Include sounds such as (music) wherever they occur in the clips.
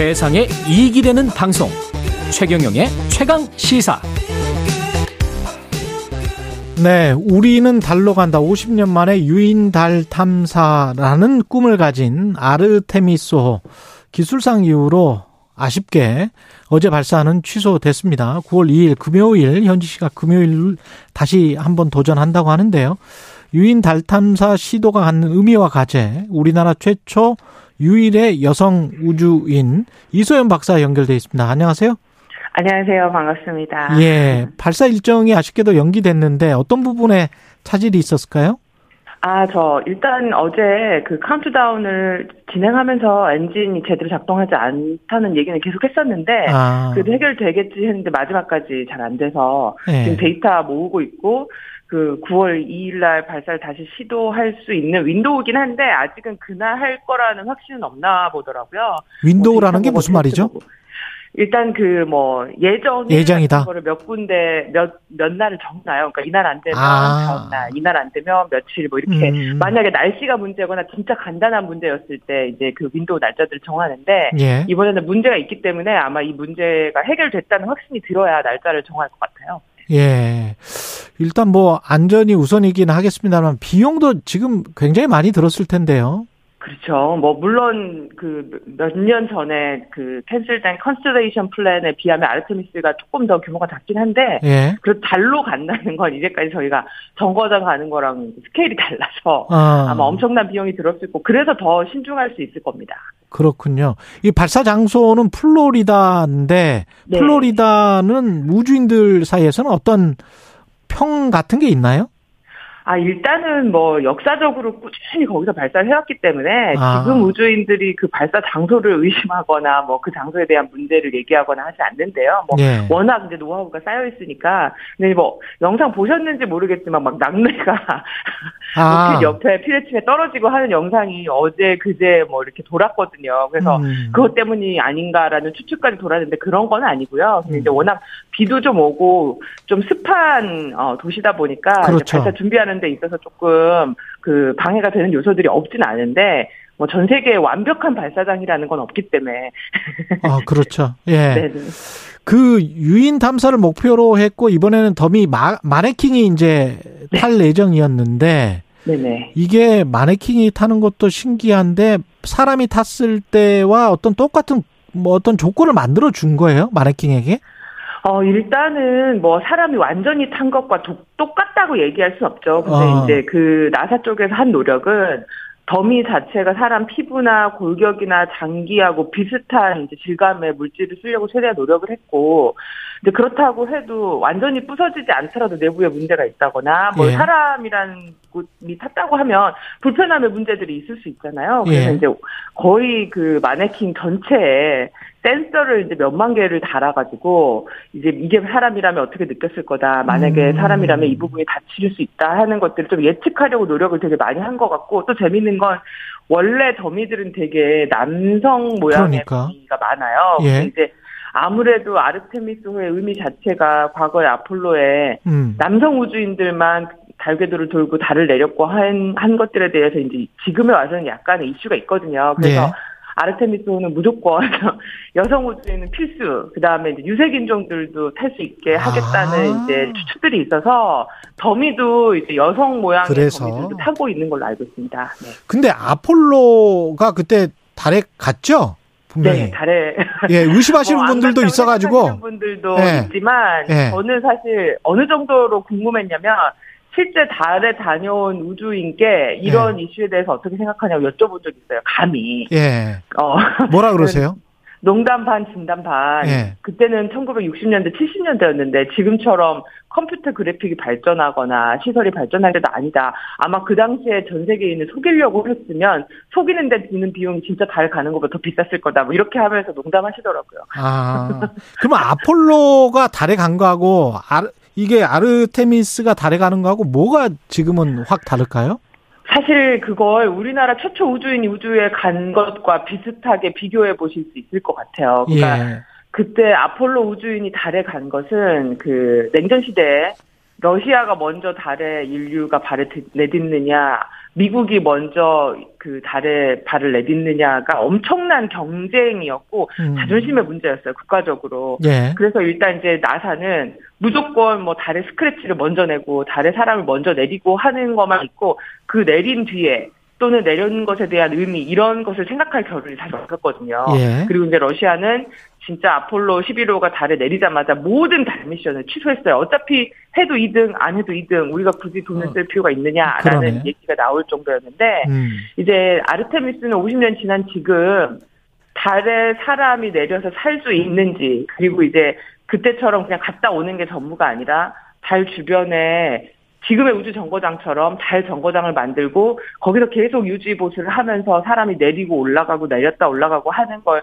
세상에 이익이 되는 방송 최경영의 최강 시사 네, 우리는 달로 간다. 50년 만에 유인 달 탐사라는 꿈을 가진 아르테미스호 기술상 이후로 아쉽게 어제 발사는 취소됐습니다. 9월 2일 금요일 현지 시각 금요일 다시 한번 도전한다고 하는데요. 유인 달 탐사 시도가 갖는 의미와 과제, 우리나라 최초 유일의 여성 우주인 이소연 박사 연결돼 있습니다. 안녕하세요. 안녕하세요. 반갑습니다. 예, 발사 일정이 아쉽게도 연기됐는데 어떤 부분에 차질이 있었을까요? 아, 저 일단 어제 그 카운트다운을 진행하면서 엔진이 제대로 작동하지 않다는 얘기는 계속 했었는데 아. 그래도 해결되겠지 했는데 마지막까지 잘 안 돼서 네. 지금 데이터 모으고 있고 그 9월 2일 날 발사를 다시 시도할 수 있는 window긴 한데 아직은 그날 할 거라는 확신은 없나 보더라고요. window라는 뭐게 무슨 말이죠? 보고. 일단 그 뭐 예정 예정이다. 거를 몇 군데 몇 몇 날을 적나요. 그러니까 이날 안 되면 아. 다음 날, 이날 안 되면 며칠 뭐 이렇게 음. 만약에 날씨가 문제거나 진짜 간단한 문제였을 때 이제 그 window 날짜들을 정하는데 예. 이번에는 문제가 있기 때문에 아마 이 문제가 해결됐다는 확신이 들어야 날짜를 정할 것 같아요. 예. 일단 뭐 안전이 우선이긴 하겠습니다만 비용도 지금 굉장히 많이 들었을 텐데요. 그렇죠. 뭐 물론 그 몇 년 전에 그 cancel된 Constellation plan에 비하면 아르테미스가 조금 더 규모가 작긴 한데 예. 그 달로 간다는 건 이제까지 저희가 정거장 가는 거랑 스케일이 달라서 아. 아마 엄청난 비용이 들었을 거고 그래서 더 신중할 수 있을 겁니다. 그렇군요. 이 발사 장소는 플로리다인데 네. 플로리다는 우주인들 사이에서는 어떤 평 같은 게 있나요? 아, 일단은 뭐 역사적으로 꾸준히 거기서 발사를 해왔기 때문에 아. 지금 우주인들이 그 발사 장소를 의심하거나 뭐 그 장소에 대한 문제를 얘기하거나 하지 않는데요. 뭐 네. 워낙 이제 노하우가 쌓여 있으니까. 근데 뭐 영상 보셨는지 모르겠지만 막 낙뢰가 아. 로켓 (laughs) 옆에 피레침에 떨어지고 하는 영상이 어제 그제 뭐 이렇게 돌았거든요. 그래서 음. 그것 때문이 아닌가라는 추측까지 돌았는데 그런 건 아니고요. 근데 음. 이제 워낙 비도 좀 오고 좀 습한 어, 도시다 보니까 그렇죠. 발사 준비하는 데 있어서 조금 그 방해가 되는 요소들이 없진 않은데 뭐 전 세계에 완벽한 발사장이라는 건 없기 때문에. (laughs) 아, 그렇죠. 예. 네네. 그 유인 탐사를 목표로 했고 이번에는 더미 마, 마네킹이 이제 네. 탈 네. 예정이었는데 네네. 이게 마네킹이 타는 것도 신기한데 사람이 탔을 때와 어떤 똑같은 뭐 어떤 조건을 만들어 준 거예요 마네킹에게? 어, 일단은 뭐 사람이 완전히 탄 것과 도, 똑같다고 얘기할 수 없죠. 근데 어. 이제 그 나사 쪽에서 한 노력은 더미 자체가 사람 피부나 골격이나 장기하고 비슷한 이제 질감의 물질을 쓰려고 최대한 노력을 했고, 근데 그렇다고 해도 완전히 부서지지 않더라도 내부에 문제가 있다거나, 뭐 예. 사람이란 곳이 탔다고 하면 불편함의 문제들이 있을 수 있잖아요. 그래서 예. 이제 거의 그 마네킹 전체에 센서를 이제 몇만 개를 달아가지고 이제 이게 사람이라면 어떻게 느꼈을 거다. 만약에 음. 사람이라면 이 부분이 다칠 수 있다 하는 것들을 좀 예측하려고 노력을 되게 많이 한 것 같고 또 재밌는 건 원래 더미들은 되게 남성 모양의 그러니까. 가 많아요. 예. 이제 아무래도 아르테미스호의 의미 자체가 과거의 아폴로에 음. 남성 우주인들만 달궤도를 돌고 달을 내렸고 한, 한 것들에 대해서 이제 지금에 와서는 약간의 이슈가 있거든요. 그래서 예. 아르테미스호는 무조건 (laughs) 여성 우주인은 필수. 그 다음에 유색 인종들도 탈 수 있게 하겠다는 아. 이제 추측들이 있어서 더미도 이제 여성 모양의 그래서. 더미들도 타고 있는 걸로 알고 있습니다. 네. 근데 아폴로가 그때 달에 갔죠? 분명히. 네, 달에. 예, (laughs) 의심하시는 뭐 분들도 있어가지고. 분들도 네. 있지만 네. 저는 사실 어느 정도로 궁금했냐면 실제 달에 다녀온 우주인께 이런 예. 이슈에 대해서 어떻게 생각하냐고 여쭤본 적이 있어요. 감히. 예. 어. 뭐라 (laughs) 그러세요? 농담 반 진담 반. 예. 그때는 1960년대 70년대였는데 지금처럼 컴퓨터 그래픽이 발전하거나 시설이 발전할 때도 아니다. 아마 그 당시에 전 세계인을 속이려고 했으면 속이는데 드는 비용이 진짜 달 가는 것보다 더 비쌌을 거다. 뭐 이렇게 하면서 농담하시더라고요. 아. 그러면 아폴로가 달에 간 거하고 이게 아르테미스가 달에 가는 거하고 뭐가 지금은 확 다를까요? 사실 그걸 우리나라 최초 우주인이 우주에 간 것과 비슷하게 비교해 보실 수 있을 것 같아요. 그러니까 예. 그때 아폴로 우주인이 달에 간 것은 그 냉전 시대에 러시아가 먼저 달에 인류가 발을 내딛느냐 미국이 먼저 그 달에 발을 내딛느냐가 엄청난 경쟁이었고 음. 자존심의 문제였어요 국가적으로. 예. 그래서 일단 이제 나사는 무조건 뭐 달에 스크래치를 먼저 내고 달에 사람을 먼저 내리고 하는 것만 있고 그 내린 뒤에 또는 내려는 것에 대한 의미 이런 것을 생각할 겨를이 사실 없었거든요. 예. 그리고 이제 러시아는 진짜 아폴로 11호가 달에 내리자마자 모든 달 미션을 취소했어요. 어차피 해도 2등, 안 해도 2등, 우리가 굳이 돈을 어. 쓸 필요가 있느냐라는 그러네. 얘기가 나올 정도였는데, 음. 이제 아르테미스는 50년 지난 지금 달에 사람이 내려서 살 수 있는지, 그리고 이제 그때처럼 그냥 갔다 오는 게 전부가 아니라 달 주변에 지금의 우주 정거장처럼 달 정거장을 만들고 거기서 계속 유지 보수를 하면서 사람이 내리고 올라가고 내렸다 올라가고 하는 걸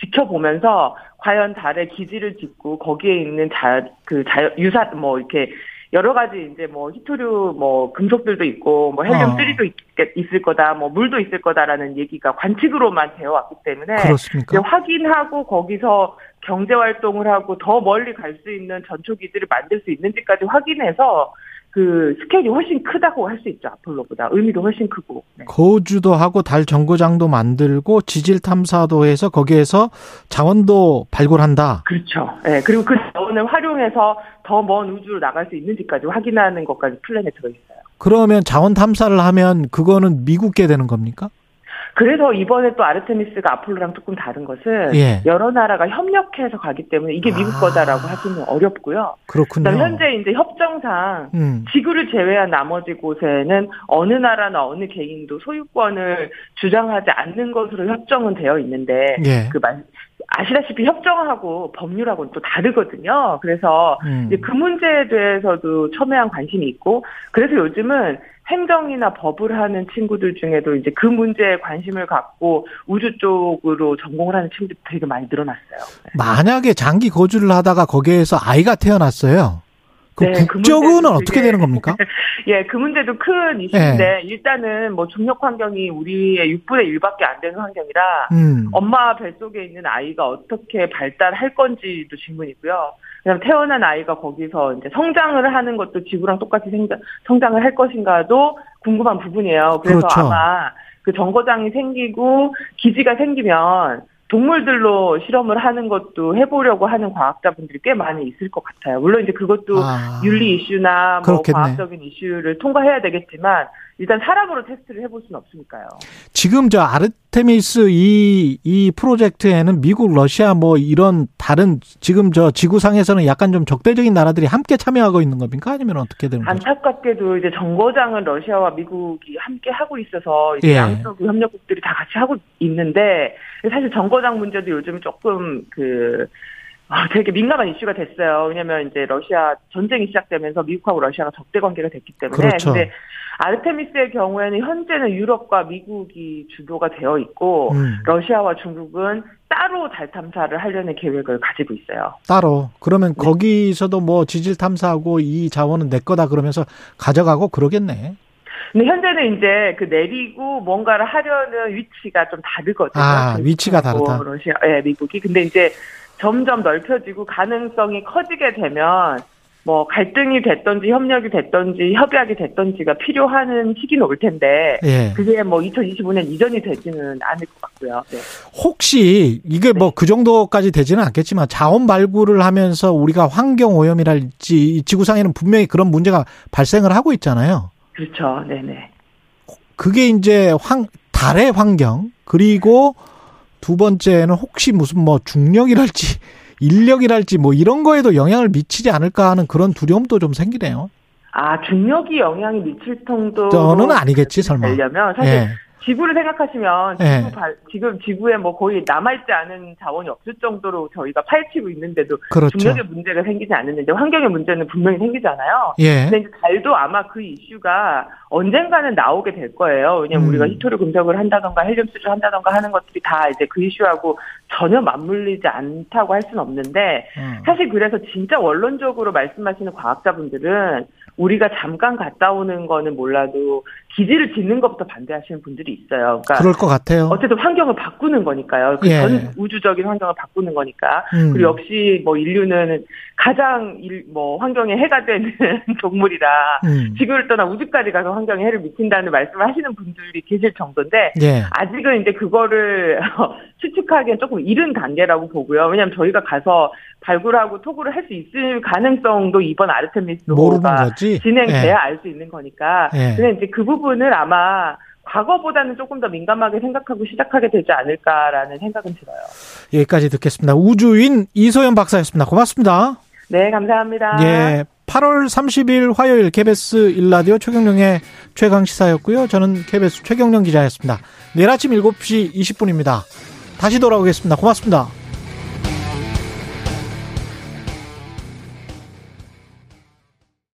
지켜보면서 과연 달에 기지를 짓고 거기에 있는 자, 그 자, 유사, 뭐 이렇게 여러 가지 이제 뭐 히토류 뭐 금속들도 있고 뭐 헬륨 어. 3도 있을 거다 뭐 물도 있을 거다라는 얘기가 관측으로만 되어 왔기 때문에 그렇습니까? 확인하고 거기서 경제 활동을 하고 더 멀리 갈 수 있는 전초 기지를 만들 수 있는지까지 확인해서 그 스케일이 훨씬 크다고 할 수 있죠 아폴로보다 의미도 훨씬 크고 네. 거주도 하고 달 정거장도 만들고 지질 탐사도 해서 거기에서 자원도 발굴한다. 그렇죠. 예 그리고 그 자원을 활용해서 더 먼 우주로 나갈 수 있는지까지 확인하는 것까지 플랜에 들어 있어요. 그러면 자원 탐사를 하면 그거는 미국게 되는 겁니까? 그래서 이번에 또 아르테미스가 아폴로랑 조금 다른 것은 예. 여러 나라가 협력해서 가기 때문에 이게 미국 아. 거다라고 하기는 어렵고요. 그렇군요. 그다음 현재 이제 협정상 음. 지구를 제외한 나머지 곳에는 어느 나라나 어느 개인도 소유권을 주장하지 않는 것으로 협정은 되어 있는데 예. 그 말, 아시다시피 협정하고 법률하고는 또 다르거든요. 그래서 음. 그 문제에 대해서도 첨예한 관심이 있고 그래서 요즘은 행정이나 법을 하는 친구들 중에도 이제 그 문제에 관심을 갖고 우주 쪽으로 전공을 하는 친구들이 되게 많이 늘어났어요. 만약에 장기 거주를 하다가 거기에서 아이가 태어났어요. 그 네, 그 국적은 문제도 어떻게 되는 겁니까? (laughs) 예, 그 문제도 큰 이슈인데 일단은 뭐 중력 환경이 우리의 6분의 1밖에 안 되는 환경이라 음. 엄마 뱃속에 있는 아이가 어떻게 발달할 건지도 질문이고요. 그다음 태어난 아이가 거기서 이제 성장을 하는 것도 지구랑 똑같이 생장, 성장 을 할 것인가도 궁금한 부분이에요. 그래서 그렇죠. 아마 그 정거장이 생기고 기지가 생기면 동물들로 실험을 하는 것도 해보려고 하는 과학자분들이 꽤 많이 있을 것 같아요. 물론 이제 그것도 아. 윤리 이슈나 뭐 그렇겠네. 과학적인 이슈를 통과해야 되겠지만 일단 사람으로 테스트를 해볼 수는 없으니까요. 지금 저 아르테미스 이, 이 프로젝트에는 미국, 러시아 뭐 이런 다른 지금 저 지구상에서는 약간 좀 적대적인 나라들이 함께 참여하고 있는 겁니까? 아니면 어떻게 되는 거죠? 안타깝게도 이제 정거장은 러시아와 미국이 함께 하고 있어서 이제 예. 양쪽 협력국들이 다 같이 하고 있는데 사실 정거장 문제도 요즘 조금 그 아, 되게 민감한 이슈가 됐어요. 왜냐면 이제 러시아 전쟁이 시작되면서 미국하고 러시아가 적대 관계가 됐기 때문에. 그렇죠. 근데 아르테미스의 경우에는 현재는 유럽과 미국이 주도가 되어 있고 음, 러시아와 중국은 따로 달 탐사를 하려는 계획을 가지고 있어요. 따로. 그러면 네. 거기서도 뭐 지질 탐사하고 이 자원은 내 거다 그러면서 가져가고 그러겠네. 근데 현재는 이제 그 내리고 뭔가를 하려는 위치가 좀 다르거든요. 아, 그 위치가 다르다. 러시아, 예, 미국이. 근데 이제 점점 넓혀지고 가능성이 커지게 되면 뭐 갈등이 됐던지 협력이 됐던지 협약이 됐던지가 필요하는 시기는 올 텐데 예. 그게 뭐 2025년 이전이 되지는 않을 것 같고요. 네. 혹시 이게 뭐그 정도까지 되지는 않겠지만 자원 발굴을 하면서 우리가 환경 오염이랄지 이 지구상에는 분명히 그런 문제가 발생을 하고 있잖아요. 그렇죠. 네네. 그게 이제 황 달의 환경 그리고 두 번째는 혹시 무슨 뭐 중력이랄지 (laughs) 인력이랄지 뭐 이런 거에도 영향을 미치지 않을까 하는 그런 두려움도 좀 생기네요. 아 중력이 영향이 미칠 정도로 저는 아니겠지 설마. 되려면 사실 예. 지구를 생각하시면 예. 지구 발- 지금 지구에 뭐 거의 남아있지 않은 자원이 없을 정도로 저희가 파헤치고 있는데도 그렇죠. 중력의 문제가 생기지 않는데 환경의 문제는 분명히 생기잖아요. 예. 근데 이제 달도 아마 그 이슈가 언젠가는 나오게 될 거예요. 왜냐면 음. 우리가 히토류 금속을 한다던가 헬륨 수를 한다던가 하는 것들이 다 이제 그 이슈하고 전혀 맞물리지 않다고 할 수는 없는데 음. 사실 그래서 진짜 원론적으로 말씀하시는 과학자분들은 우리가 잠깐 갔다 오는 거는 몰라도 기지를 짓는 것부터 반대하시는 분들이 있어요. 그러니까 그럴 것 같아요. 어쨌든 환경을 바꾸는 거니까요. 그 예. 전 우주적인 환경을 바꾸는 거니까. 음. 그리고 역시 뭐 인류는 가장 일, 뭐 환경에 해가 되는 (laughs) 동물이라 음. 지구를 떠나 우주까지 가서 환경에 해를 미친다는 말씀을 하시는 분들이 계실 정도인데 예. 아직은 이제 그거를 (laughs) 추측하기엔 조금 이른 단계라고 보고요. 왜냐하면 저희가 가서 발굴하고 토구를 할수 있을 가능성도 이번 모르는 아르테미스호가 거지. 진행돼야 예. 알수 있는 거니까. 예. 근데 이제 그 부분을 아마 과거보다는 조금 더 민감하게 생각하고 시작하게 되지 않을까라는 생각은 들어요. 여기까지 듣겠습니다. 우주인 이소연 박사였습니다. 고맙습니다. 네, 감사합니다. 예. 8월 30일 화요일 KBS 일라디오 최경령의 최강 시사였고요. 저는 KBS 최경령 기자였습니다. 내일 아침 7시 20분입니다. 다시 돌아오겠습니다. 고맙습니다.